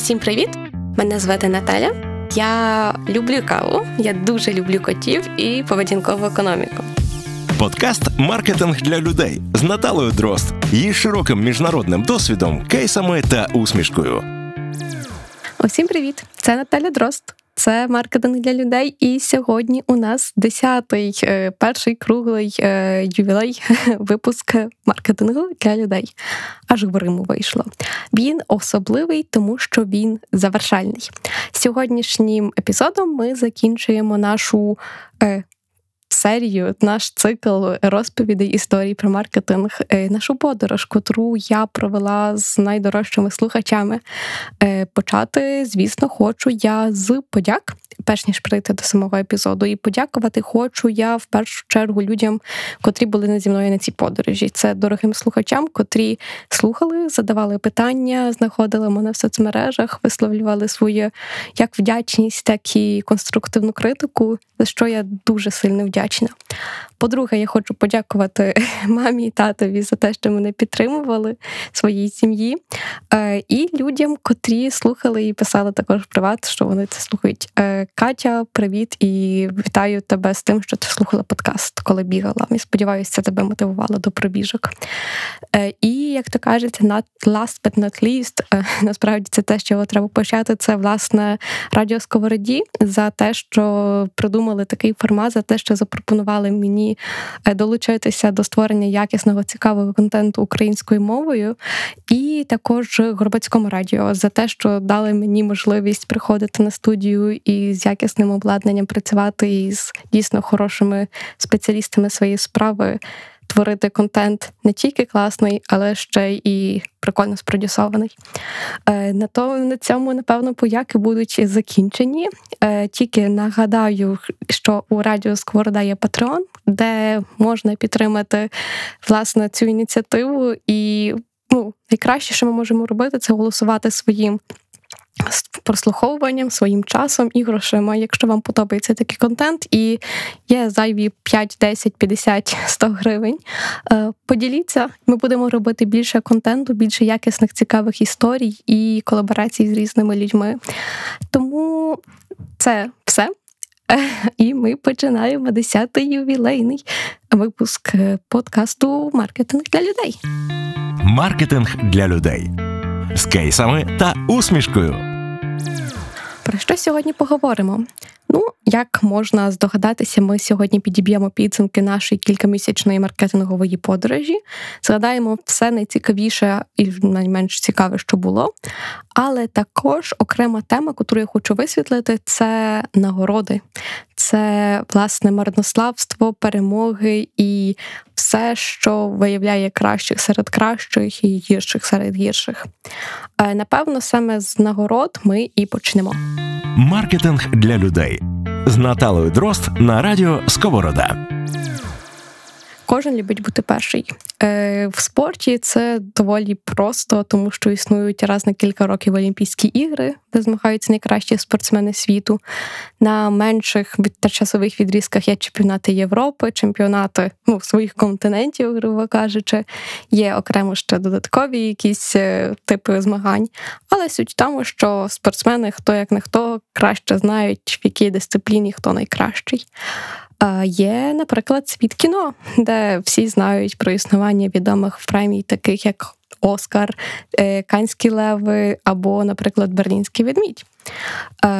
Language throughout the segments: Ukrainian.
Усім привіт! Мене звати Наталя. Я люблю каву, я дуже люблю котів і поведінкову економіку. Подкаст Маркетинг для людей з Наталою Дрозд. Її широким міжнародним досвідом, кейсами та усмішкою. Усім привіт! Це Наталя Дрозд. Це маркетинг для людей. І сьогодні у нас десятий е, перший круглий е, ювілей випуск маркетингу для людей. Аж в вийшло. Він особливий, тому що він завершальний. Сьогоднішнім епізодом ми закінчуємо нашу. Е, серію, наш цикл розповідей історій про маркетинг, нашу подорож, котру я провела з найдорожчими слухачами. Почати, звісно, хочу я з подяк перш ніж прийти до самого епізоду. І подякувати хочу я в першу чергу людям, котрі були зі мною на цій подорожі. Це дорогим слухачам, котрі слухали, задавали питання, знаходили мене в соцмережах, висловлювали свою як вдячність, так і конструктивну критику, за що я дуже сильно вдячна. По-друге, я хочу подякувати мамі і татові за те, що мене підтримували своїй сім'ї, е, і людям, котрі слухали і писали також приват, що вони це слухають. Е, Катя, привіт і вітаю тебе з тим, що ти слухала подкаст, коли бігала. І сподіваюся, це тебе мотивувало до пробіжок. Е, і як то кажуть, not last but not least, насправді це те, що треба почати. Це власне радіо Сковороді за те, що придумали такий формат, за те, що запропонували мені. Е, долучитися до створення якісного цікавого контенту українською мовою, і також Горбацькому радіо за те, що дали мені можливість приходити на студію і з якісним обладнанням працювати із дійсно хорошими спеціалістами своєї справи творити контент не тільки класний, але ще й прикольно спродюсований. Е, на то на цьому, напевно, пояки будуть закінчені. Е, тільки нагадаю, що у Радіо Скворода є Патреон, де можна підтримати власне цю ініціативу. І ну, найкраще, що ми можемо робити, це голосувати своїм з прослуховуванням, своїм часом і грошима, якщо вам подобається такий контент, і є зайві 5, 10, 50, 100 гривень. Е, поділіться, ми будемо робити більше контенту, більше якісних цікавих історій і колаборацій з різними людьми. Тому це все. І ми починаємо 10-й ювілейний випуск подкасту Маркетинг для людей. Маркетинг для людей з кейсами та усмішкою. Про що сьогодні поговоримо? Ну, як можна здогадатися, ми сьогодні підіб'ємо підсумки нашої кількамісячної маркетингової подорожі, згадаємо все найцікавіше і найменш цікаве, що було. Але також окрема тема, яку я хочу висвітлити, це нагороди, це власне марнославство, перемоги і все, що виявляє кращих серед кращих і гірших серед гірших. Е, напевно, саме з нагород ми і почнемо. Маркетинг для людей з Наталою Дрозд на радіо Сковорода. Кожен любить бути перший. Е, В спорті це доволі просто, тому що існують раз на кілька років Олімпійські ігри, де змагаються найкращі спортсмени світу. На менших часових відрізках є чемпіонати Європи, чемпіонати ну, своїх континентів, грубо кажучи, є окремо ще додаткові якісь е, типи змагань. Але суть в тому, що спортсмени, хто як не хто, краще знають, в якій дисципліні хто найкращий. Є, наприклад, світ кіно, де всі знають про існування відомих премій, таких як Оскар, е, Канські леви або, наприклад, Берлінський ведмідь.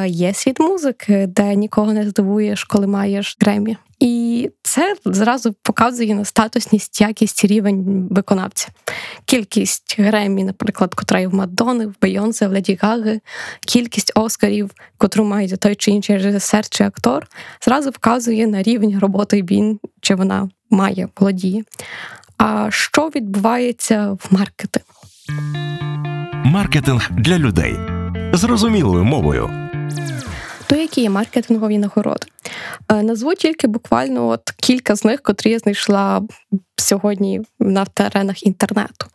Є світ музики, де нікого не здивуєш, коли маєш Гремі. І це зразу показує на статусність, якість рівень виконавця. Кількість Гремі, наприклад, котра є в Мадони, в Бейонсе, в Леді Гаги, кількість Оскарів, котру має той чи інший режисер чи актор, зразу вказує на рівень роботи він чи вона має володіє. А що відбувається в маркетингу? Маркетинг для людей зрозумілою мовою. То які є маркетингові нагороди? Е, назву тільки буквально от кілька з них, котрі я знайшла сьогодні на теренах інтернету.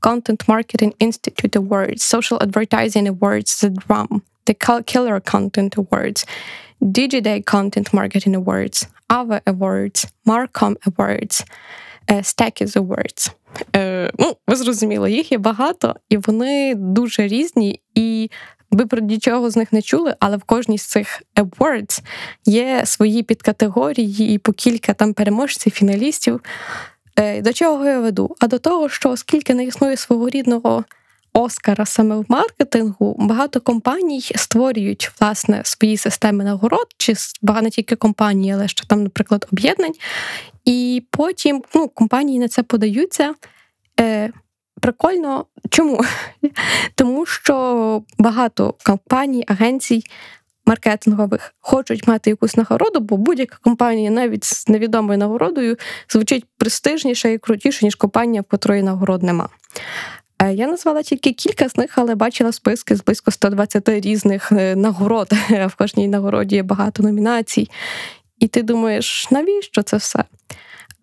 Content Marketing Institute Awards, Social Advertising Awards, The Drum, The Killer Content Awards, DigiDay Content Marketing Awards, AVA Awards, Marcom Awards, Stackis Words. Е, ну, ви зрозуміли, їх є багато, і вони дуже різні. І ви про нічого з них не чули, але в кожній з цих awards є свої підкатегорії і по кілька там переможців, фіналістів. Е, до чого я веду? А до того, що оскільки не існує свого рідного Оскара саме в маркетингу, багато компаній створюють власне свої системи нагород, чи не тільки компанії, але ще там, наприклад, об'єднань. І потім ну, компанії на це подаються. Е, Прикольно. Чому? Тому що багато компаній, агенцій маркетингових хочуть мати якусь нагороду, бо будь-яка компанія, навіть з невідомою нагородою, звучить престижніше і крутіше, ніж компанія, в котрої нагород нема. Е, я назвала тільки кілька з них, але бачила списки з близько 120 різних е, нагород. В кожній нагороді є багато номінацій. І ти думаєш, навіщо це все?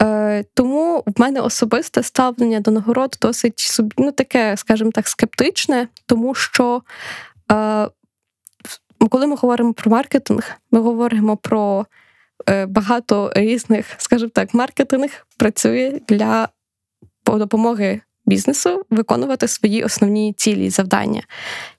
Е, Тому в мене особисте ставлення до нагород досить ну, таке, скажімо так, скептичне, тому що е, коли ми говоримо про маркетинг, ми говоримо про е, багато різних, скажімо так, маркетинг працює для допомоги бізнесу виконувати свої основні цілі і завдання.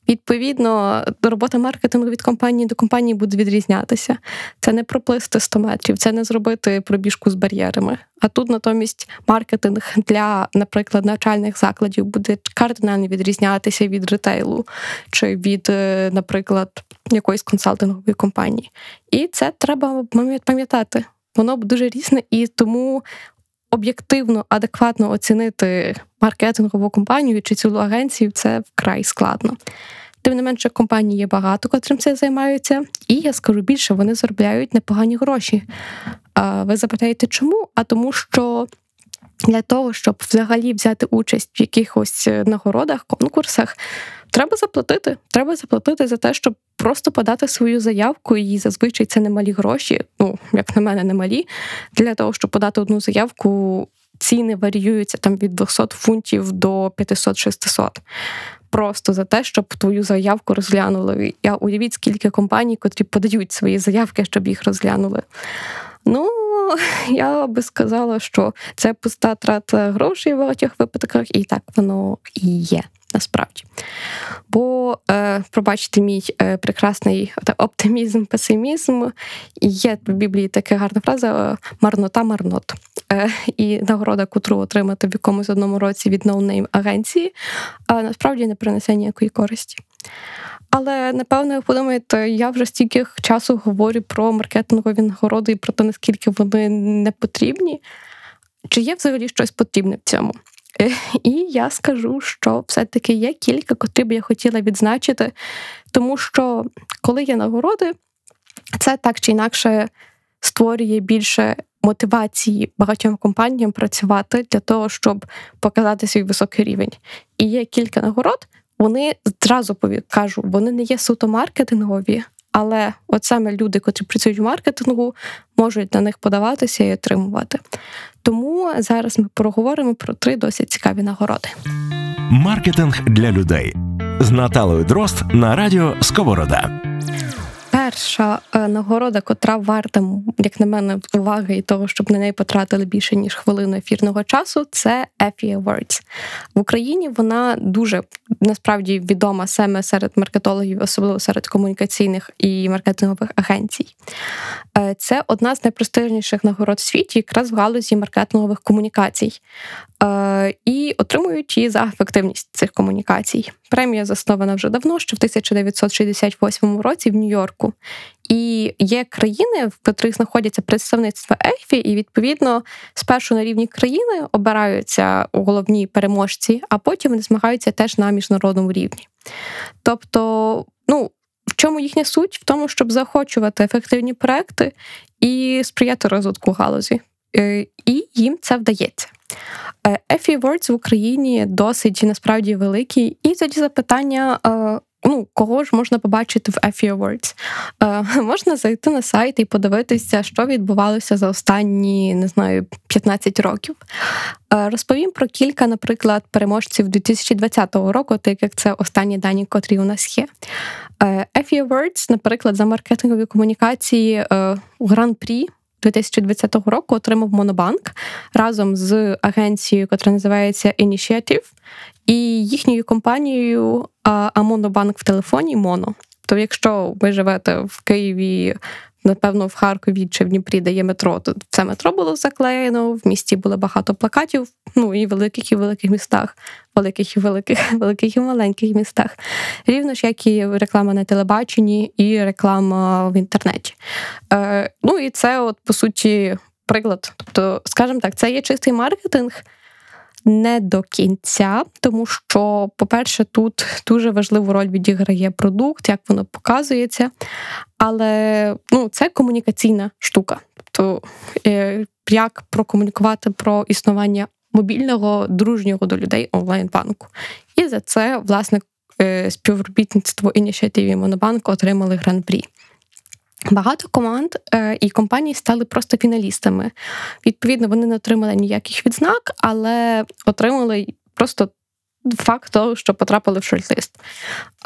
Відповідно, робота маркетингу від компанії до компанії буде відрізнятися. Це не проплисти 100 метрів, це не зробити пробіжку з бар'єрами. А тут натомість маркетинг для, наприклад, навчальних закладів буде кардинально відрізнятися від ретейлу чи від, е, наприклад, якоїсь консалтингової компанії. І це треба пам'ятати. Воно дуже різне, і тому об'єктивно, адекватно оцінити маркетингову компанію чи цілу агенцію це вкрай складно. Тим не менше, компаній є багато, котрим це займаються, і я скажу більше, вони заробляють непогані гроші. Ви запитаєте, чому? А тому, що для того, щоб взагалі взяти участь в якихось нагородах, конкурсах, треба заплатити. Треба заплатити за те, щоб просто подати свою заявку, і зазвичай це немалі гроші. Ну, як на мене, немалі. Для того, щоб подати одну заявку, ціни варіюються там від 200 фунтів до 500-600. Просто за те, щоб твою заявку розглянули. Я уявіть, скільки компаній, котрі подають свої заявки, щоб їх розглянули. Ну, я би сказала, що це пуста трата грошей в багатьох випадках, і так воно і є насправді. Бо, е, пробачте, мій е, прекрасний оптимізм, песимізм. Є в Біблії така гарна фраза е, марнота марнот. Е, і нагорода, котру отримати в якомусь одному році від no-name агенції, насправді не принесе ніякої користі. Але напевно, ви подумаєте, я вже стільки часу говорю про маркетингові нагороди і про те, наскільки вони не потрібні. Чи є взагалі щось потрібне в цьому? І я скажу, що все-таки є кілька, котрі б я хотіла відзначити, тому що коли є нагороди, це так чи інакше створює більше мотивації багатьом компаніям працювати для того, щоб показати свій високий рівень. І є кілька нагород, вони зразу кажу, вони не є суто маркетингові, але от саме люди, котрі працюють в маркетингу, можуть на них подаватися і отримувати. Тому зараз ми проговоримо про три досить цікаві нагороди. Маркетинг для людей з Наталою Дрозд на радіо Сковорода перша е, нагорода, котра варта, як на мене, уваги і того, щоб на неї потратили більше ніж хвилину ефірного часу, це Effie Awards. в Україні. Вона дуже насправді відома саме серед маркетологів, особливо серед комунікаційних і маркетингових агенцій. Е, це одна з найпрестижніших нагород в світі, якраз в галузі маркетингових комунікацій. Е, і отримують її за ефективність цих комунікацій. Премія заснована вже давно, ще в 1968 році в Нью-Йорку. І є країни, в котрих знаходяться представництва ЕФІ, і відповідно спершу на рівні країни обираються головні переможці, а потім вони змагаються теж на міжнародному рівні. Тобто, ну. В чому їхня суть? В тому, щоб заохочувати ефективні проекти і сприяти розвитку галузі. Е, і їм це вдається. Ефі Words в Україні досить насправді великий. І тоді запитання. Е, ну, кого ж можна побачити в Effie Awards? Е, можна зайти на сайт і подивитися, що відбувалося за останні, не знаю, 15 років. Е, розповім про кілька, наприклад, переможців 2020 року, так як це останні дані, котрі у нас є. Effie Awards, наприклад, за маркетингові комунікації у гран-прі 2020 року отримав Монобанк разом з агенцією, яка називається Initiative, і їхньою компанією а Монобанк в телефоні Моно. То якщо ви живете в Києві, напевно, в Харкові чи в Дніпрі, де є метро, то це метро було заклеєно. В місті було багато плакатів. Ну і великих і великих містах, великих і великих, великих і маленьких містах. Рівно ж, як і реклама на телебаченні і реклама в інтернеті. Е, Ну і це, от по суті, приклад. Тобто, скажімо так, це є чистий маркетинг не до кінця, тому що, по-перше, тут дуже важливу роль відіграє продукт, як воно показується. Але ну, це комунікаційна штука. Тобто, е, як прокомунікувати про існування мобільного дружнього до людей онлайн-банку. І за це, власне, е, співробітництво ініціативі Монобанку отримали гран-прі. Багато команд е, і компаній стали просто фіналістами. Відповідно, вони не отримали ніяких відзнак, але отримали просто факт того, що потрапили в шортлист.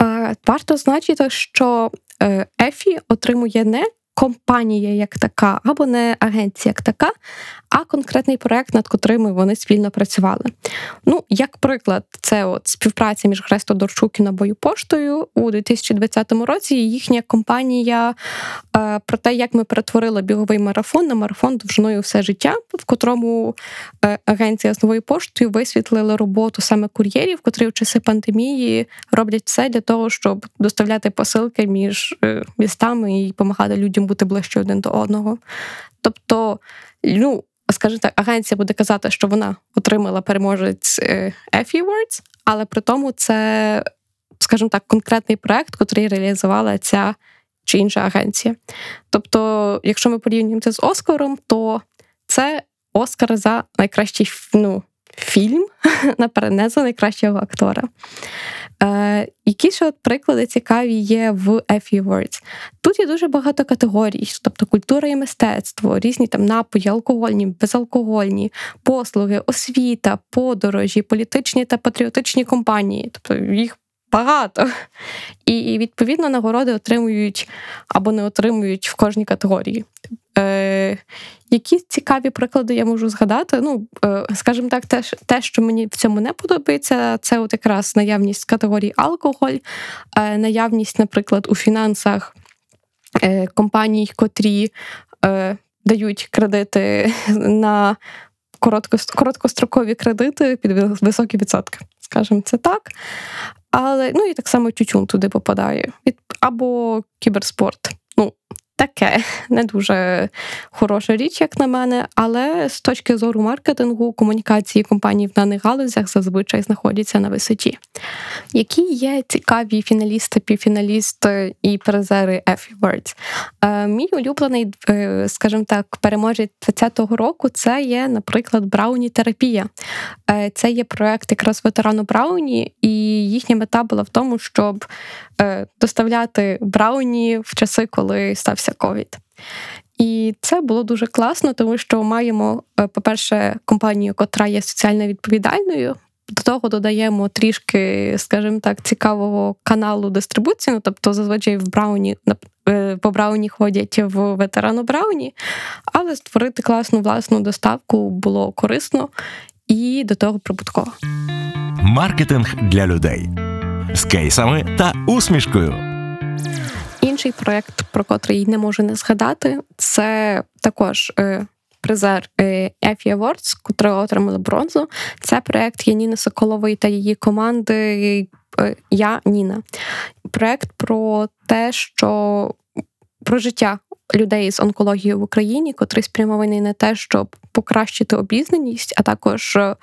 Е, варто значити, що е, Ефі отримує не компанія як така, або не агенція як така, а конкретний проект, над котрими вони спільно працювали. Ну, як приклад, це от співпраця між Хресто Дорчук і Набою поштою у 2020 році. Їхня компанія е, про те, як ми перетворили біговий марафон на марафон довжиною все життя, в котрому е, агенція з новою поштою висвітлила роботу саме кур'єрів, котрі в часи пандемії роблять все для того, щоб доставляти посилки між е, містами і допомагати людям бути ближче один до одного. Тобто, ну скажімо так, агенція буде казати, що вона отримала переможець е, Effie Awards, але при тому це, скажімо так, конкретний проект, який реалізувала ця чи інша агенція. Тобто, якщо ми порівнюємо це з Оскаром, то це Оскар за найкращий ну, фільм, не за найкращого актора. Е, Які ще от приклади цікаві є в FE Words? Тут є дуже багато категорій, тобто культура і мистецтво, різні там напої, алкогольні, безалкогольні, послуги, освіта, подорожі, політичні та патріотичні компанії. Тобто їх багато. І відповідно нагороди отримують або не отримують в кожній категорії. Е, Які цікаві приклади я можу згадати? Ну, е, скажімо так, те, те, що мені в цьому не подобається, це от якраз наявність категорії алкоголь, е, наявність, наприклад, у фінансах е, компаній, котрі е, дають кредити на короткострокові кредити під високі відсотки. Скажімо, це так. Але ну і так само тютюн туди попадає. Або кіберспорт. Ну, таке не дуже хороша річ, як на мене, але з точки зору маркетингу, комунікації компаній в даних галузях зазвичай знаходяться на висоті. Які є цікаві фіналісти, півфіналісти і призери Effie Awards? Е, мій улюблений, е, скажімо так, переможець 2020 року це є, наприклад, Брауні терапія. Е, це є проект якраз ветерану Брауні, і їхня мета була в тому, щоб доставляти Брауні в часи, коли стався ковід. І це було дуже класно, тому що маємо, по-перше, компанію, котра є соціально відповідальною. До того додаємо трішки, скажімо так, цікавого каналу дистрибуції. Ну, тобто, зазвичай в Брауні е, по Брауні ходять в ветерану Брауні, але створити класну власну доставку було корисно і до того прибутково. Маркетинг для людей з кейсами та усмішкою. Інший проєкт, про котрий не можу не згадати, це також е, призер е, Effie Awards, котрого отримали бронзу. Це проект Яніни Соколової та її команди. Е, Я Ніна. Проект про те, що про життя людей з онкологією в Україні, котрий спрямований на те, щоб покращити обізнаність, а також е,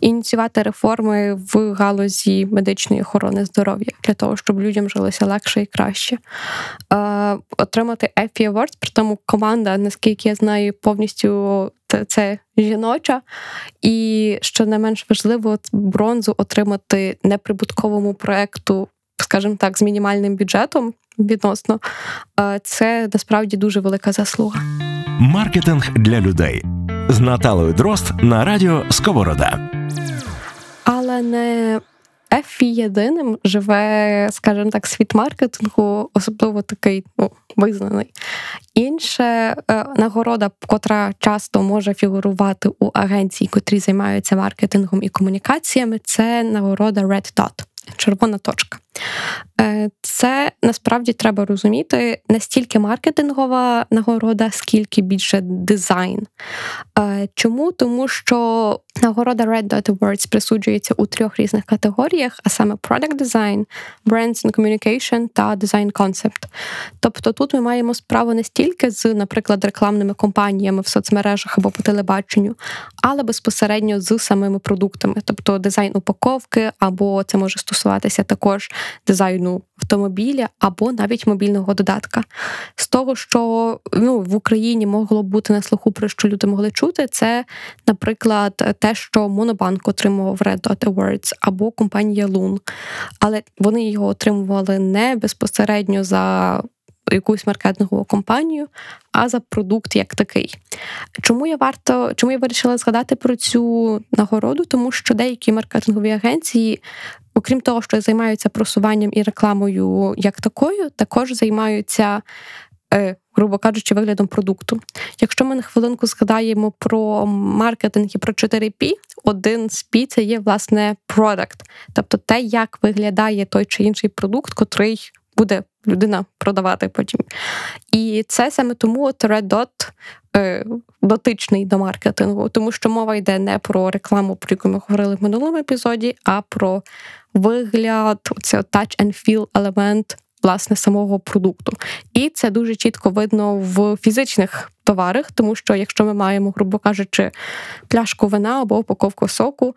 ініціювати реформи в галузі медичної охорони здоров'я для того, щоб людям жилося легше і краще. Е, Отримати Effie Awards, при тому команда, наскільки я знаю, повністю це жіноча, і що не менш важливо, бронзу отримати неприбутковому проекту, скажімо так, з мінімальним бюджетом відносно, це насправді дуже велика заслуга. Маркетинг для людей з Наталою Дрозд на радіо Сковорода. Але не ефі єдиним живе, скажімо так, світ маркетингу, особливо такий ну, визнаний. Інша е, нагорода, котра часто може фігурувати у агенції, котрі займаються маркетингом і комунікаціями, це нагорода Red Dot червона точка. Е, це насправді треба розуміти настільки маркетингова нагорода, скільки більше дизайн. Е, чому? Тому що нагорода Red Dot Awards присуджується у трьох різних категоріях, а саме Product Design, Brands and Communication та Design Concept. Тобто тут ми маємо справу не стільки з, наприклад, рекламними компаніями в соцмережах або по телебаченню, але безпосередньо з самими продуктами, тобто дизайн упаковки, або це може стосуватися також дизайну автомобіля або навіть мобільного додатка. З того, що ну, в Україні могло бути на слуху, про що люди могли чути, це, наприклад, те, що Монобанк отримував Red Dot Awards або компанія Loon. Але вони його отримували не безпосередньо за. Якусь маркетингову компанію, а за продукт як такий. Чому я варто, чому я вирішила згадати про цю нагороду? Тому що деякі маркетингові агенції окрім того, що займаються просуванням і рекламою як такою, також займаються. Е, грубо кажучи, виглядом продукту. Якщо ми на хвилинку згадаємо про маркетинг і про 4P, один з P – це є власне продакт, тобто те, як виглядає той чи інший продукт, котрий буде людина продавати потім. І це саме тому от Red Dot е, дотичний до маркетингу, тому що мова йде не про рекламу, про яку ми говорили в минулому епізоді, а про вигляд, це touch and feel елемент власне самого продукту. І це дуже чітко видно в фізичних товарах, тому що якщо ми маємо, грубо кажучи, пляшку вина або упаковку соку,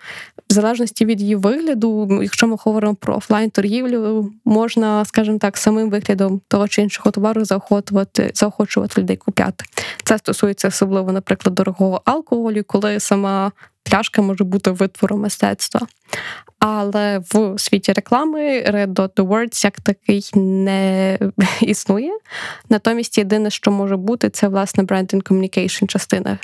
в залежності від її вигляду, якщо ми говоримо про офлайн торгівлю, можна, скажімо так, самим виглядом того чи іншого товару заохотувати, заохочувати людей купляти. Це стосується особливо, наприклад, дорогого алкоголю, коли сама пляшка може бути витвором мистецтва. Але в світі реклами Red Dot Awards як такий не існує. Натомість єдине, що може бути, це власне and Communication частина.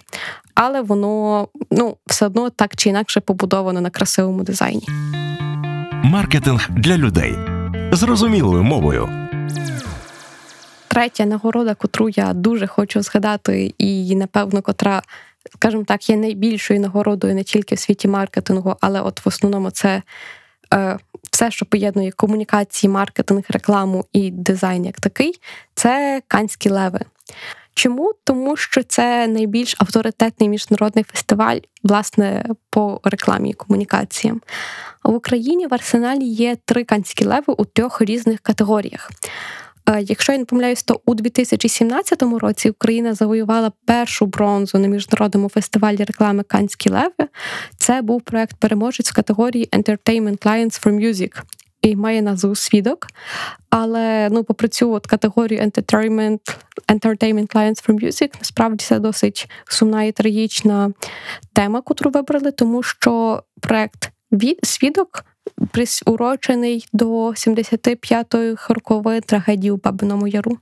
Але воно ну, все одно так чи інакше побудовано на красивому дизайні. Маркетинг для людей зрозумілою мовою. Третя нагорода, котру я дуже хочу згадати, і напевно, котра скажімо так, є найбільшою нагородою не тільки в світі маркетингу, але от в основному це е, все, що поєднує комунікації, маркетинг, рекламу і дизайн як такий, це канські леви. Чому? Тому що це найбільш авторитетний міжнародний фестиваль, власне, по рекламі і комунікаціям. В Україні в арсеналі є три канські леви у трьох різних категоріях. Якщо я не помиляюсь, то у 2017 році Україна завоювала першу бронзу на міжнародному фестивалі реклами Канські леви. Це був проект переможець в категорії Entertainment Clients for Music. І має назву свідок. Але ну, попри цю от категорію Entertainment Entertainment Clients for Music, насправді це досить сумна і трагічна тема, котру вибрали, тому що проект свідок присурочений до 75-ї рокової трагедії у Бабиному Яру.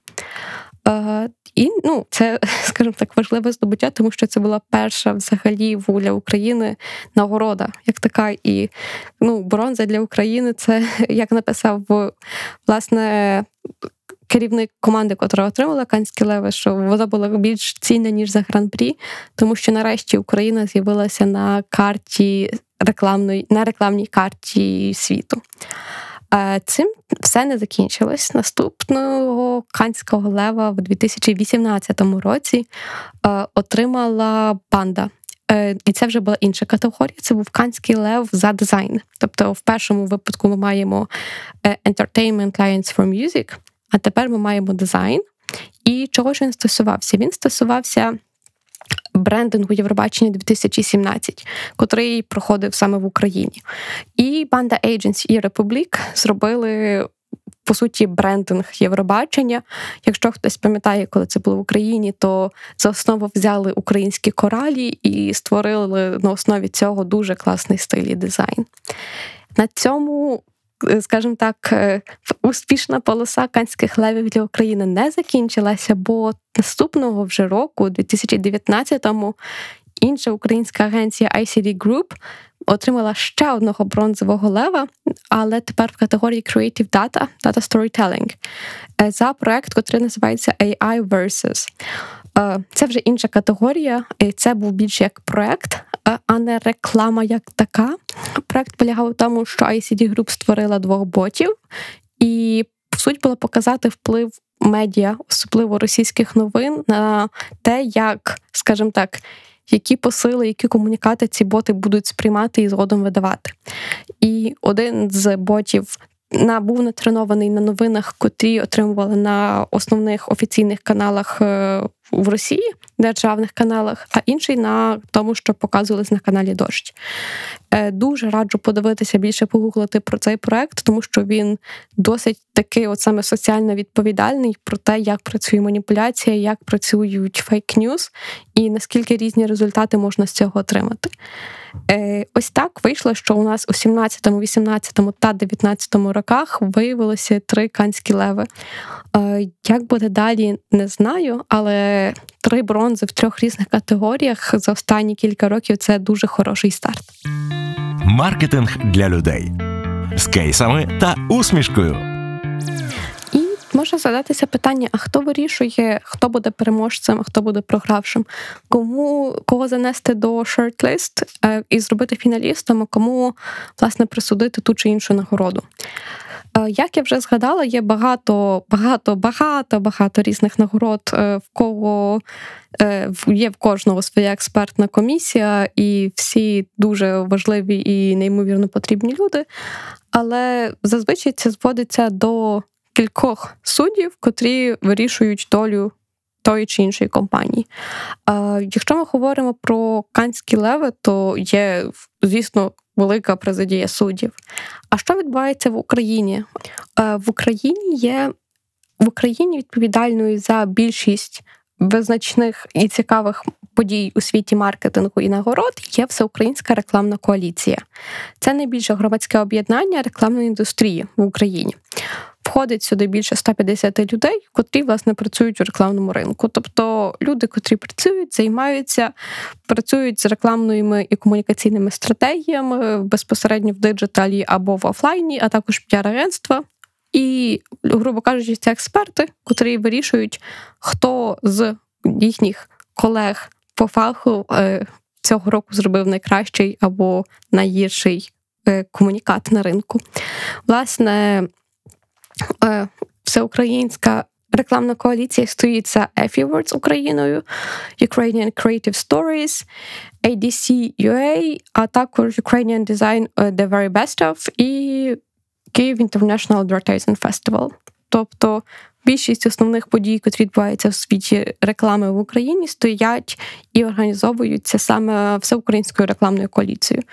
Е, І ну, це, скажімо так, важливе здобуття, тому що це була перша взагалі для України нагорода, як така. І ну, бронза для України це як написав власне. Керівник команди, яка отримала Канські леви, що вона була більш цінна, ніж за гран-прі, тому що нарешті Україна з'явилася на карті рекламної, на рекламній карті світу. Цим все не закінчилось. Наступного канського лева в 2018 році отримала банда. Е, і це вже була інша категорія. Це був канський лев за дизайн. Тобто, в першому випадку ми маємо е, Entertainment Clients for Music, а тепер ми маємо дизайн. І чого ж він стосувався? Він стосувався брендингу Євробачення 2017, котрий проходив саме в Україні. І банда Agents і Republic зробили. По суті, брендинг Євробачення. Якщо хтось пам'ятає, коли це було в Україні, то за основу взяли українські коралі і створили на основі цього дуже класний стиль і дизайн. На цьому скажімо так, е, успішна полоса канських левів для України не закінчилася, бо наступного вже року, 2019-му, інша українська агенція ICD Group отримала ще одного бронзового лева, але тепер в категорії Creative Data, Data Storytelling е, за проект, який називається AI Versus. Е, це вже інша категорія, і це був більше як проект, е, а не реклама як така. Проект полягав у тому, що ICD Group створила двох ботів, і суть була показати вплив медіа, особливо російських новин, на те, як, скажімо так, які посили, які комунікати ці боти будуть сприймати і згодом видавати. І один з ботів на був натренований на новинах, котрі отримували на основних офіційних каналах е, в Росії, державних каналах, а інший на тому, що показувалось на каналі Дощ. Е, дуже раджу подивитися більше погуглити про цей проект, тому що він досить такий, от саме соціально відповідальний про те, як працює маніпуляція, як працюють фейк-ньюс і наскільки різні результати можна з цього отримати. Е, ось так вийшло, що у нас у 17, 18 та 19 роках виявилося три канські леви. Е, як буде далі, не знаю, але три бронзи в трьох різних категоріях за останні кілька років це дуже хороший старт. Маркетинг для людей з кейсами та усмішкою. І Може задатися питання: а хто вирішує, хто буде переможцем, а хто буде програвшим? Кому кого занести до шорт-лист е, і зробити фіналістом, а кому власне присудити ту чи іншу нагороду? Е, як я вже згадала, є багато, багато, багато, багато різних нагород, е, в кого є в кожного своя експертна комісія, і всі дуже важливі і неймовірно потрібні люди. Але зазвичай це зводиться до кількох суддів, котрі вирішують долю тої чи іншої компанії. Якщо ми говоримо про канські леви, то є, звісно, велика президія суддів. А що відбувається в Україні? В Україні є в Україні відповідальною за більшість визначних і цікавих подій у світі маркетингу і нагород є всеукраїнська рекламна коаліція. Це найбільше громадське об'єднання рекламної індустрії в Україні входить сюди більше 150 людей, котрі власне працюють у рекламному ринку. Тобто люди, котрі працюють, займаються, працюють з рекламними і комунікаційними стратегіями безпосередньо в диджиталі або в офлайні, а також піар-агентства. І, грубо кажучи, це експерти, котрі вирішують, хто з їхніх колег по фаху е, цього року зробив найкращий або найгірший е, комунікат на ринку. Власне, всеукраїнська рекламна коаліція стоїть за EFI Україною, Ukrainian Creative Stories, ADC UA, а також Ukrainian Design е, The Very Best of і Kyiv International Advertising Festival. Тобто більшість основних подій, які відбуваються в світі реклами в Україні, стоять і організовуються саме всеукраїнською рекламною коаліцією.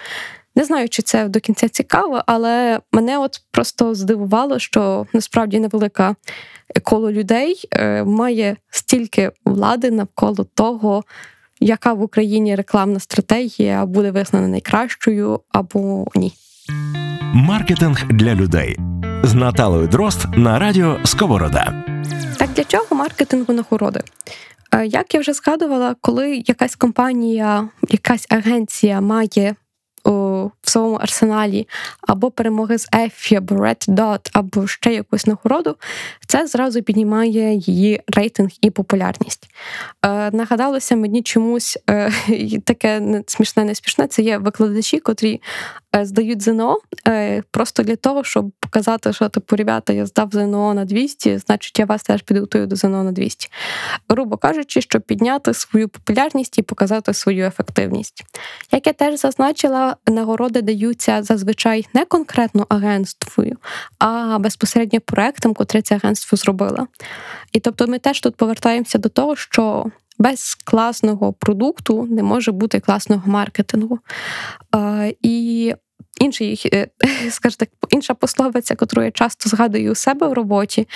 Не знаю, чи це до кінця цікаво, але мене от просто здивувало, що насправді невелика коло людей е, має стільки влади навколо того, яка в Україні рекламна стратегія буде визнана найкращою або ні. Маркетинг для людей з Наталою Дрозд на радіо Сковорода. Так для чого маркетингу нагороди? Е, як я вже згадувала, коли якась компанія, якась агенція має в своєму арсеналі або перемоги з Ефі, або Red Dot, або ще якусь нагороду, це зразу піднімає її рейтинг і популярність. Е, Нагадалося мені чомусь е, таке смішне, не смішне, це є викладачі, котрі е, здають ЗНО е, просто для того, щоб показати, що типу, ребята, я здав ЗНО на 200, значить я вас теж підготую до ЗНО на 200. Грубо кажучи, щоб підняти свою популярність і показати свою ефективність. Як я теж зазначила, нагороди даються зазвичай не конкретно агентству, а безпосередньо проектам, котрі це агентство зробило. І тобто ми теж тут повертаємося до того, що без класного продукту не може бути класного маркетингу. І інший, е, скажімо так, інша пословиця, яку я часто згадую у себе в роботі,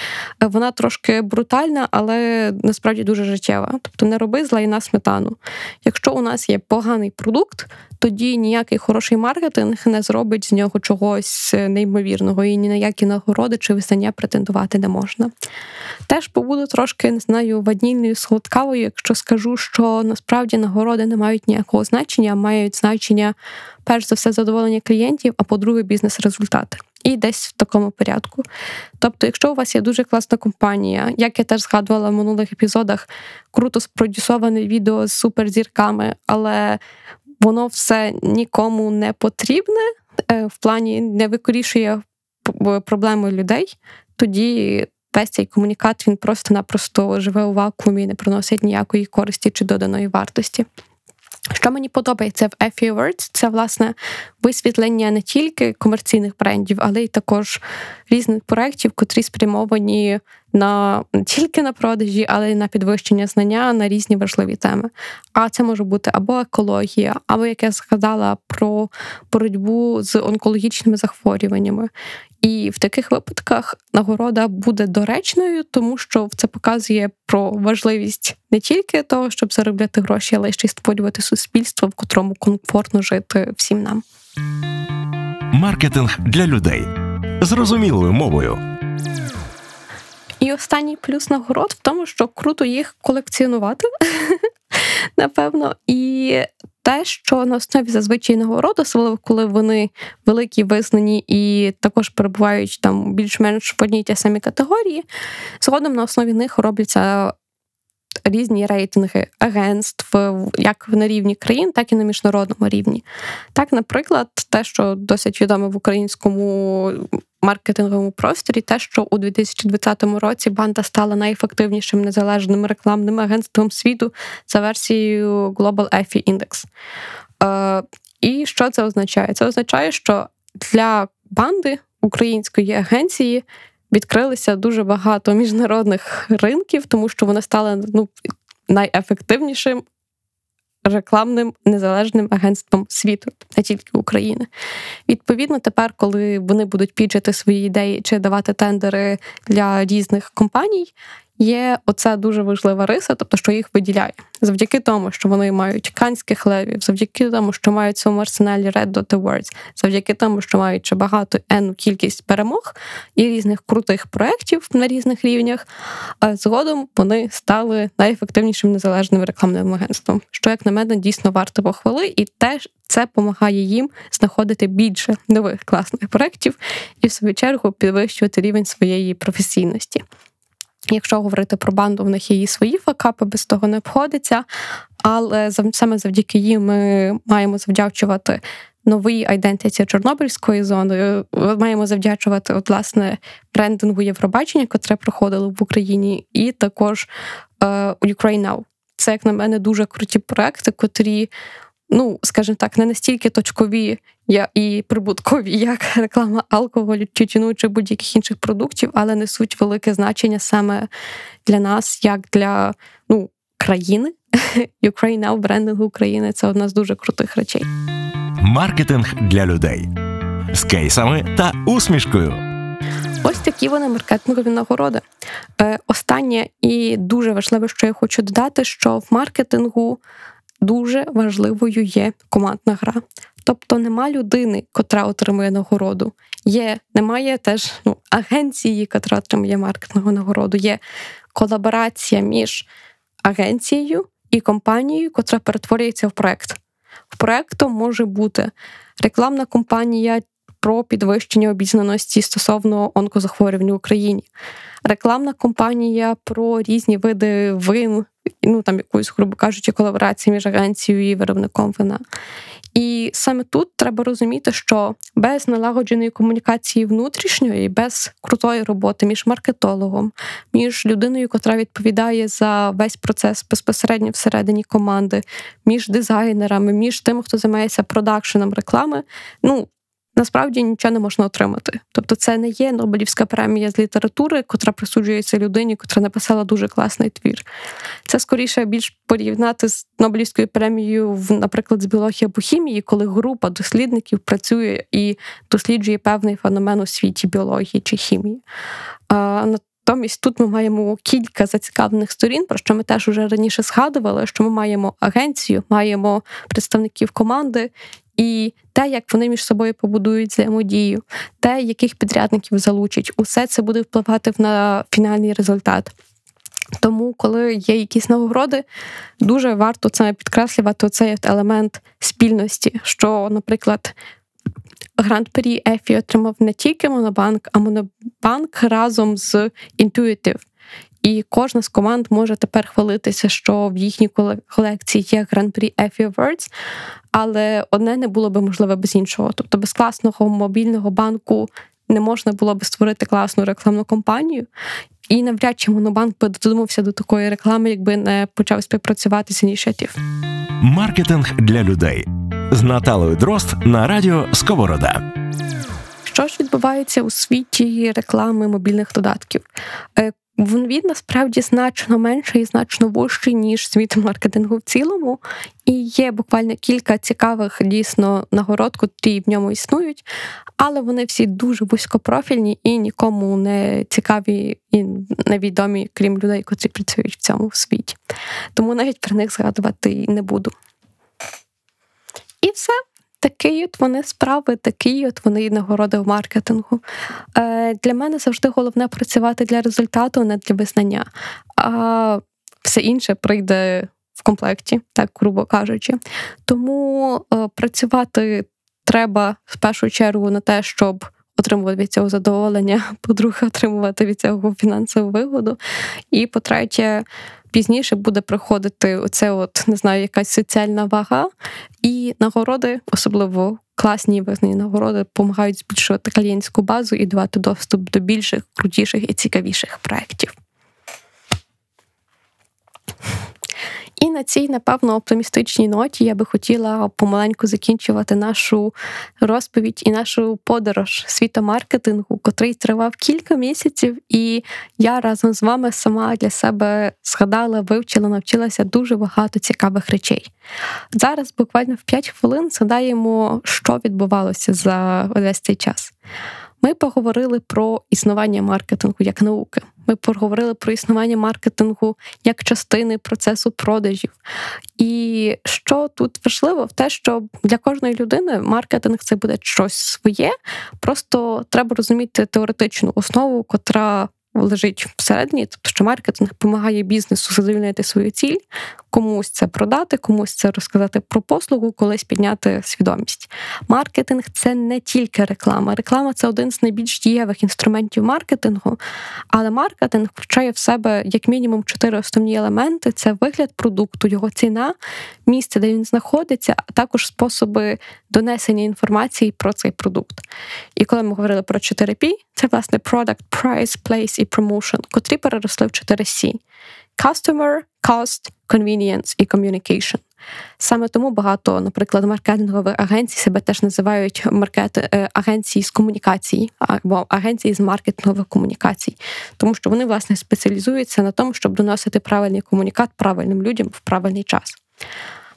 е, вона трошки брутальна, але насправді дуже життєва. Тобто не роби зла і на сметану. Якщо у нас є поганий продукт, тоді ніякий хороший маркетинг не зробить з нього чогось неймовірного, і ні на які нагороди чи визнання претендувати не можна. Теж побуду трошки не знаю ванільною солодкавою, якщо скажу, що насправді нагороди не мають ніякого значення, а мають значення перш за все задоволення клієнтів, а по-друге, бізнес-результати. І десь в такому порядку. Тобто, якщо у вас є дуже класна компанія, як я теж згадувала в минулих епізодах, круто спродюсоване відео з суперзірками, але воно все нікому не потрібне, е, в плані не викорішує проблеми людей, тоді весь цей комунікат він просто-напросто живе у вакуумі і не приносить ніякої користі чи доданої вартості. Що мені подобається в FA Words, це власне висвітлення не тільки комерційних брендів, але й також різних проєктів, котрі спрямовані на не тільки на продажі, але й на підвищення знання на різні важливі теми. А це може бути або екологія, або як я згадала про боротьбу з онкологічними захворюваннями. І в таких випадках нагорода буде доречною, тому що це показує про важливість не тільки того, щоб заробляти гроші, але ще й створювати суспільство, в котрому комфортно жити всім нам. Маркетинг для людей зрозумілою мовою. І останній плюс нагород в тому, що круто їх колекціонувати, напевно. І те, що на основі зазвичай нагород, особливо коли вони великі, визнані і також перебувають там більш-менш в одній ті самі категорії, згодом на основі них робляться. Різні рейтинги агентств, як на рівні країн, так і на міжнародному рівні. Так, наприклад, те, що досить відоме в українському маркетинговому просторі, те, що у 2020 році банда стала найефективнішим незалежним рекламним агентством світу за версією Global EFI Index. Е, І що це означає? Це означає, що для банди української агенції відкрилися дуже багато міжнародних ринків, тому що вони стали ну, найефективнішим рекламним незалежним агентством світу, не тільки України. Відповідно, тепер, коли вони будуть піджити свої ідеї чи давати тендери для різних компаній, є оця дуже важлива риса, тобто що їх виділяє завдяки тому, що вони мають канських левів, завдяки тому, що мають в своєму арсеналі Red Dot Awards, завдяки тому, що мають багато енну кількість перемог і різних крутих проєктів на різних рівнях. А згодом вони стали найефективнішим незалежним рекламним агентством, що, як на мене, дійсно варто похвали, і теж це допомагає їм знаходити більше нових класних проєктів і в свою чергу підвищувати рівень своєї професійності. Якщо говорити про банду, в них є і свої факапи, без того не обходиться. Але саме завдяки їм ми маємо завдячувати новій айдентиці Чорнобильської зони. Маємо завдячувати от, власне брендингу Євробачення, котре проходило в Україні, і також е, Ukraine Now. Це, як на мене, дуже круті проекти, котрі ну, скажімо так, не настільки точкові і прибуткові, як реклама алкоголю, тютюну чи будь-яких інших продуктів, але несуть велике значення саме для нас, як для ну, країни. Ukraine Now, брендингу України це одна з дуже крутих речей. Маркетинг для людей з кейсами та усмішкою. Ось такі вони маркетингові нагороди. Е, Останнє і дуже важливе, що я хочу додати, що в маркетингу дуже важливою є командна гра. Тобто нема людини, котра отримує нагороду. Є, немає теж ну, агенції, котра отримує маркетингову нагороду. Є колаборація між агенцією і компанією, котра перетворюється в проект. В проектом може бути рекламна компанія про підвищення обізнаності стосовно онкозахворювань в Україні, рекламна компанія про різні види вин, ну там якусь, грубо кажучи, колаборації між агенцією і виробником вина. І саме тут треба розуміти, що без налагодженої комунікації внутрішньої, без крутої роботи між маркетологом, між людиною, котра відповідає за весь процес безпосередньо всередині команди, між дизайнерами, між тими, хто займається продакшеном реклами, ну насправді нічого не можна отримати. Тобто, це не є Нобелівська премія з літератури, котра присуджується людині, котра написала дуже класний твір. Це скоріше більш порівняти з Нобелівською премією, в, наприклад, з біології або хімії, коли група дослідників працює і досліджує певний феномен у світі біології чи хімії. А, Натомість тут ми маємо кілька зацікавлених сторін, про що ми теж уже раніше згадували, що ми маємо агенцію, маємо представників команди, і те, як вони між собою побудують взаємодію, те, яких підрядників залучать, усе це буде впливати на фінальний результат. Тому, коли є якісь нагороди, дуже варто це підкреслювати цей елемент спільності, що, наприклад, Гранд Пері Ефі отримав не тільки Монобанк, а Монобанк разом з Intuitive. І кожна з команд може тепер хвалитися, що в їхній колекції є Гран-прі Effie Awards, але одне не було би можливе без іншого. Тобто без класного мобільного банку не можна було би створити класну рекламну кампанію. І навряд чи Монобанк би додумався до такої реклами, якби не почав співпрацювати з ініціатив. Маркетинг для людей з Наталою Дрозд на радіо Сковорода. Що ж відбувається у світі реклами мобільних додатків? Він насправді значно менший і значно вужчий, ніж світ маркетингу в цілому, і є буквально кілька цікавих дійсно нагород, котрі в ньому існують, але вони всі дуже вузькопрофільні і нікому не цікаві і невідомі, крім людей, котрі працюють в цьому світі. Тому навіть про них згадувати не буду. І все такий от вони справи, такі от вони нагороди в маркетингу. Е, Для мене завжди головне працювати для результату, а не для визнання. А все інше прийде в комплекті, так грубо кажучи. Тому е, працювати треба в першу чергу на те, щоб. Отримувати від цього задоволення, по-друге, отримувати від цього фінансову вигоду. І по-третє, пізніше буде проходити оце, от не знаю, якась соціальна вага, і нагороди, особливо класні визнані нагороди, допомагають збільшувати клієнтську базу і давати доступ до більших, крутіших і цікавіших проєктів. І на цій, напевно, оптимістичній ноті я би хотіла помаленьку закінчувати нашу розповідь і нашу подорож світомаркетингу, котрий тривав кілька місяців, і я разом з вами сама для себе згадала, вивчила, навчилася дуже багато цікавих речей. Зараз буквально в 5 хвилин згадаємо, що відбувалося за весь цей час. Ми поговорили про існування маркетингу як науки. Ми поговорили про існування маркетингу як частини процесу продажів. І що тут важливо, в те, що для кожної людини маркетинг це буде щось своє, просто треба розуміти теоретичну основу, котра лежить всередині, тобто що маркетинг допомагає бізнесу задовільнити свою ціль, комусь це продати, комусь це розказати про послугу, колись підняти свідомість. Маркетинг це не тільки реклама. Реклама це один з найбільш дієвих інструментів маркетингу, але маркетинг включає в себе як мінімум чотири основні елементи: це вигляд продукту, його ціна, місце, де він знаходиться, а також способи донесення інформації про цей продукт. І коли ми говорили про 4P, це власне Product, Price, Place і Promotion, котрі переросли в 4C. Customer, Cost, Convenience і Communication. Саме тому багато, наприклад, маркетингових агенцій себе теж називають маркет... Е, агенції з комунікації або агенції з маркетингових комунікацій, тому що вони власне спеціалізуються на тому, щоб доносити правильний комунікат правильним людям в правильний час.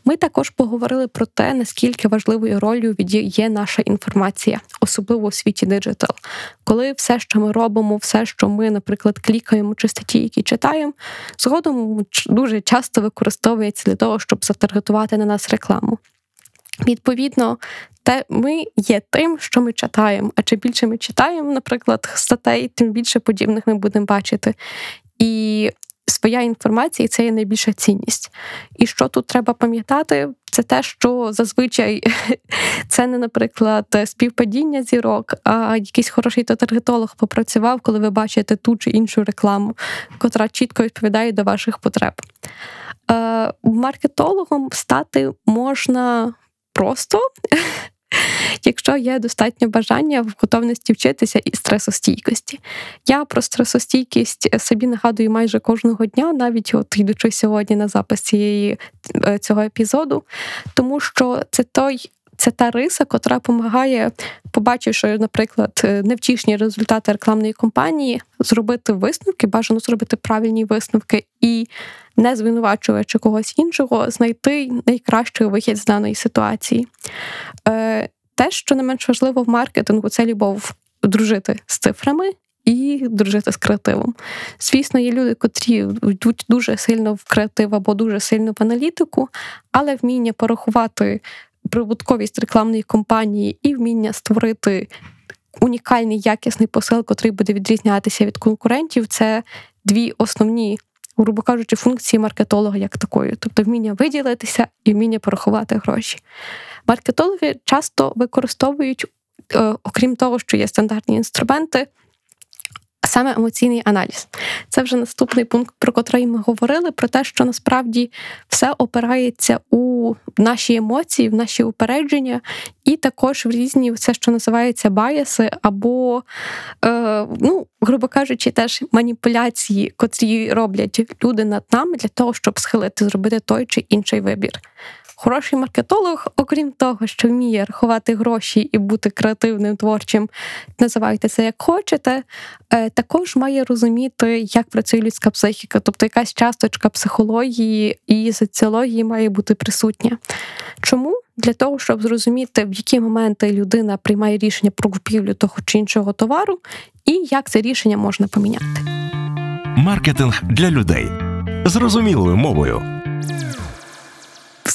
Ми також поговорили про те, наскільки важливою ролью є наша інформація, особливо у світі диджитал. Коли все, що ми робимо, все, що ми, наприклад, клікаємо чи статті, які читаємо, згодом дуже часто використовується для того, щоб затаргетувати на нас рекламу. Відповідно, те ми є тим, що ми читаємо. А чим більше ми читаємо, наприклад, статей, тим більше подібних ми будемо бачити. І своя інформація це є найбільша цінність. І що тут треба пам'ятати, це те, що зазвичай це не, наприклад, співпадіння зірок, а якийсь хороший таргетолог попрацював, коли ви бачите ту чи іншу рекламу, котра чітко відповідає до ваших потреб. Е, маркетологом стати можна просто. Якщо є достатньо бажання в готовності вчитися і стресостійкості. Я про стресостійкість собі нагадую майже кожного дня, навіть от йдучи сьогодні на запис цієї е, цього епізоду, тому що це той це та риса, котра допомагає, побачивши, наприклад, невтішні результати рекламної кампанії, зробити висновки, бажано зробити правильні висновки і, не звинувачуючи когось іншого, знайти найкращий вихід з даної ситуації. Е, те, що не менш важливо в маркетингу, це любов дружити з цифрами. І дружити з креативом. Звісно, є люди, котрі йдуть дуже сильно в креатив або дуже сильно в аналітику, але вміння порахувати прибутковість рекламної кампанії і вміння створити унікальний якісний посил, котрий буде відрізнятися від конкурентів, це дві основні, грубо кажучи, функції маркетолога як такої, тобто вміння виділитися і вміння порахувати гроші. Маркетологи часто використовують, е, окрім того, що є стандартні інструменти саме емоційний аналіз. Це вже наступний пункт, про котрий ми говорили, про те, що насправді все опирається у наші емоції, в наші упередження, і також в різні все, що називається баяси, або, е, ну, грубо кажучи, теж маніпуляції, котрі роблять люди над нами для того, щоб схилити, зробити той чи інший вибір. Хороший маркетолог, окрім того, що вміє рахувати гроші і бути креативним, творчим, називайте це як хочете, е, також має розуміти, як працює людська психіка, тобто якась часточка психології і соціології має бути присутня. Чому? Для того, щоб зрозуміти, в які моменти людина приймає рішення про купівлю того чи іншого товару, і як це рішення можна поміняти. Маркетинг для людей зрозумілою мовою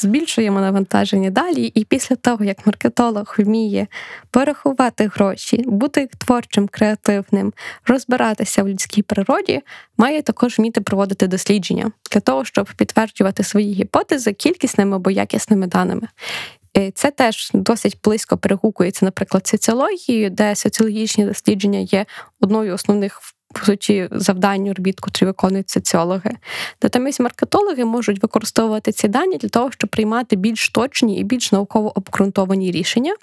збільшуємо навантаження далі, і після того, як маркетолог вміє порахувати гроші, бути творчим, креативним, розбиратися в людській природі, має також вміти проводити дослідження для того, щоб підтверджувати свої гіпотези кількісними або якісними даними. Це теж досить близько перегукується, наприклад, соціологією, де соціологічні дослідження є одною з основних по суті завдань робіт, котрі виконують соціологи. Натомість маркетологи можуть використовувати ці дані для того, щоб приймати більш точні і більш науково обґрунтовані рішення,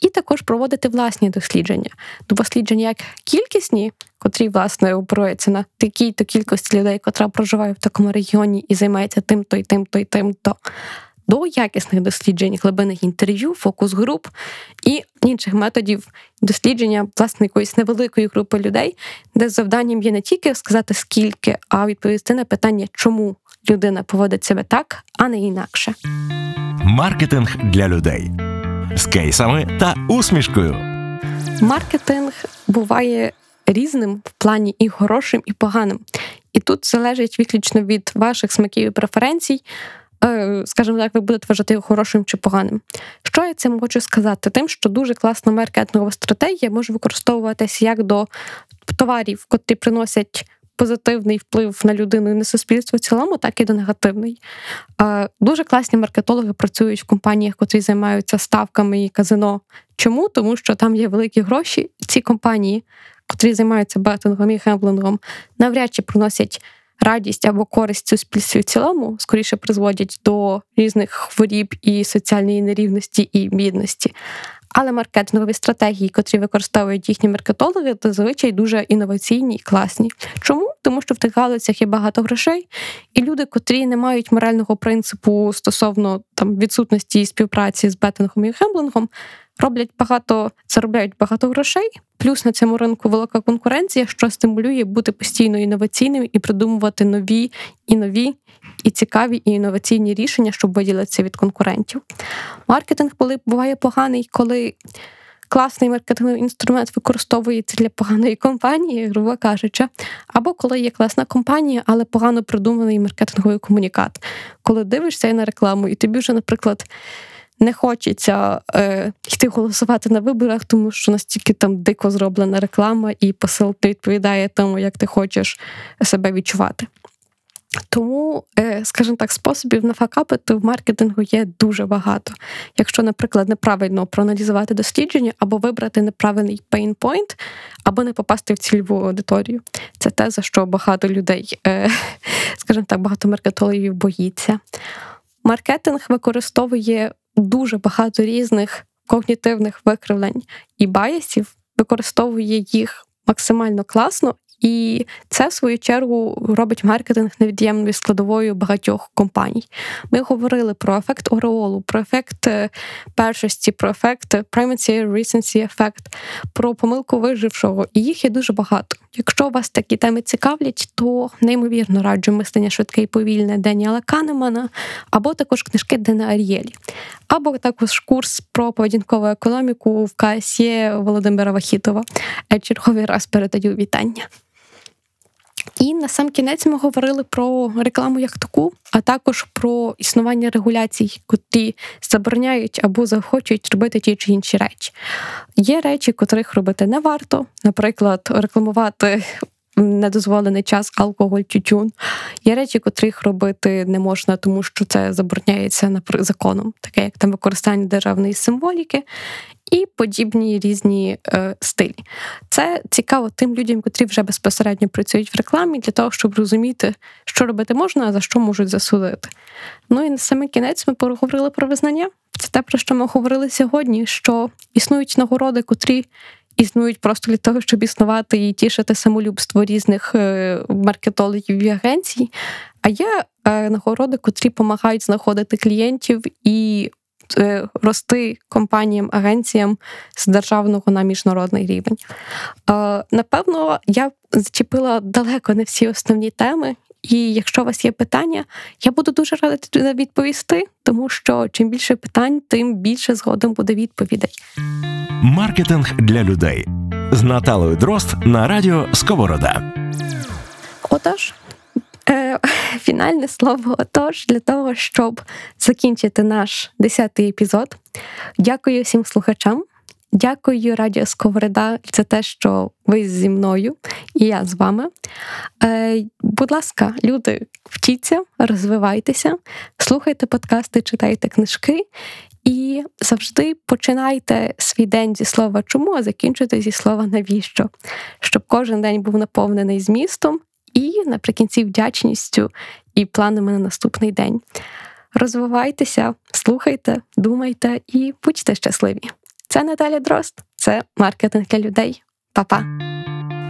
і також проводити власні дослідження. Дослідження як кількісні, котрі власне опируються на такій-то кількості людей, котра проживає в такому регіоні і займається тим-то і тим-то і тим-то до якісних досліджень, глибинних інтерв'ю, фокус груп і інших методів дослідження власне якоїсь невеликої групи людей, де завданням є не тільки сказати скільки, а відповісти на питання, чому людина поводить себе так, а не інакше. Маркетинг для людей з кейсами та усмішкою. Маркетинг буває різним в плані і хорошим, і поганим. І тут залежить виключно від ваших смаків і преференцій. Е, скажімо так, ви будете вважати його хорошим чи поганим. Що я цим хочу сказати? Тим, що дуже класна маркетингова стратегія може використовуватися як до товарів, котрі приносять. Позитивний вплив на людину і на суспільство в цілому, так і до негативний. Дуже класні маркетологи працюють в компаніях, котрі займаються ставками і казино. Чому? Тому що там є великі гроші. Ці компанії, котрі займаються бетингом і хемблингом, навряд чи приносять радість або користь суспільстві в цілому скоріше призводять до різних хворіб і соціальної нерівності і бідності. Але маркетингові стратегії, котрі використовують їхні маркетологи, зазвичай дуже інноваційні і класні. Чому? Тому що в тих галицях є багато грошей, і люди, котрі не мають морального принципу стосовно там відсутності співпраці з бетингом і хемблингом, роблять багато, заробляють багато грошей. Плюс на цьому ринку велика конкуренція, що стимулює бути постійно інноваційним і придумувати нові і нові, і цікаві, і інноваційні рішення, щоб виділитися від конкурентів. Маркетинг буває поганий, коли класний маркетинговий інструмент використовується для поганої компанії, грубо кажучи, або коли є класна компанія, але погано придуманий маркетинговий комунікат. Коли дивишся на рекламу, і тобі вже, наприклад не хочеться е, йти голосувати на виборах, тому що настільки там дико зроблена реклама, і посил не відповідає тому, як ти хочеш себе відчувати. Тому, е, скажімо так, способів нафакапити в маркетингу є дуже багато. Якщо, наприклад, неправильно проаналізувати дослідження, або вибрати неправильний pain-point, або не попасти в цільову аудиторію. Це те, за що багато людей, е, скажімо так, багато маркетологів боїться. Маркетинг використовує дуже багато різних когнітивних викривлень і баясів, використовує їх максимально класно І це, в свою чергу, робить маркетинг невід'ємною складовою багатьох компаній. Ми говорили про ефект ореолу, про ефект е, першості, про ефект primacy recency ефект, про помилку вижившого. І їх є дуже багато. Якщо вас такі теми цікавлять, то неймовірно раджу мислення швидке і повільне Деніела Канемана, або також книжки Дена Арієлі, або також курс про поведінкову економіку в КСЄ Володимира Вахітова. Черговий раз передаю вітання. І на сам кінець ми говорили про рекламу як таку, а також про існування регуляцій, котрі забороняють або захочуть робити ті чи інші речі. Є речі, котрих робити не варто, наприклад, рекламувати. Недозволений час алкоголь, тютюн. Є речі, котрих робити не можна, тому що це забороняється законом, таке як там використання державної символіки і подібні різні е, стилі. Це цікаво тим людям, котрі вже безпосередньо працюють в рекламі, для того, щоб розуміти, що робити можна, а за що можуть засудити. Ну і на саме кінець ми поговорили про визнання. Це те, про що ми говорили сьогодні: що існують нагороди, котрі. Існують просто для того, щоб існувати і тішити самолюбство різних е, маркетологів і агенцій. А є е, нагороди, котрі допомагають знаходити клієнтів і Е, рости компаніям, агенціям з державного на міжнародний рівень. Напевно, я зачепила далеко не всі основні теми. І якщо у вас є питання, я буду дуже рада відповісти, тому що чим більше питань, тим більше згодом буде відповідей. Маркетинг для людей з Наталою Дрозд на радіо Сковорода. Отож, Е, Фінальне слово отож для того, щоб закінчити наш десятий епізод. Дякую всім слухачам. Дякую Радіо Сковорода за те, що ви зі мною і я з вами. Е, Будь ласка, люди, вчіться, розвивайтеся, слухайте подкасти, читайте книжки і завжди починайте свій день зі слова чому, а закінчуйте зі слова навіщо, щоб кожен день був наповнений змістом і наприкінці вдячністю і планами на наступний день. Розвивайтеся, слухайте, думайте і будьте щасливі. Це Наталя Дрозд, це маркетинг для людей. Па-па!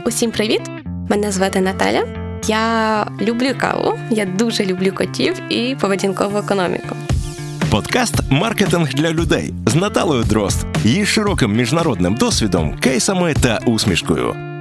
Усім привіт! Мене звати Наталя. Я люблю каву, я дуже люблю котів і поведінкову економіку. Подкаст Маркетинг для людей з Наталою Дрозд, її широким міжнародним досвідом, кейсами та усмішкою.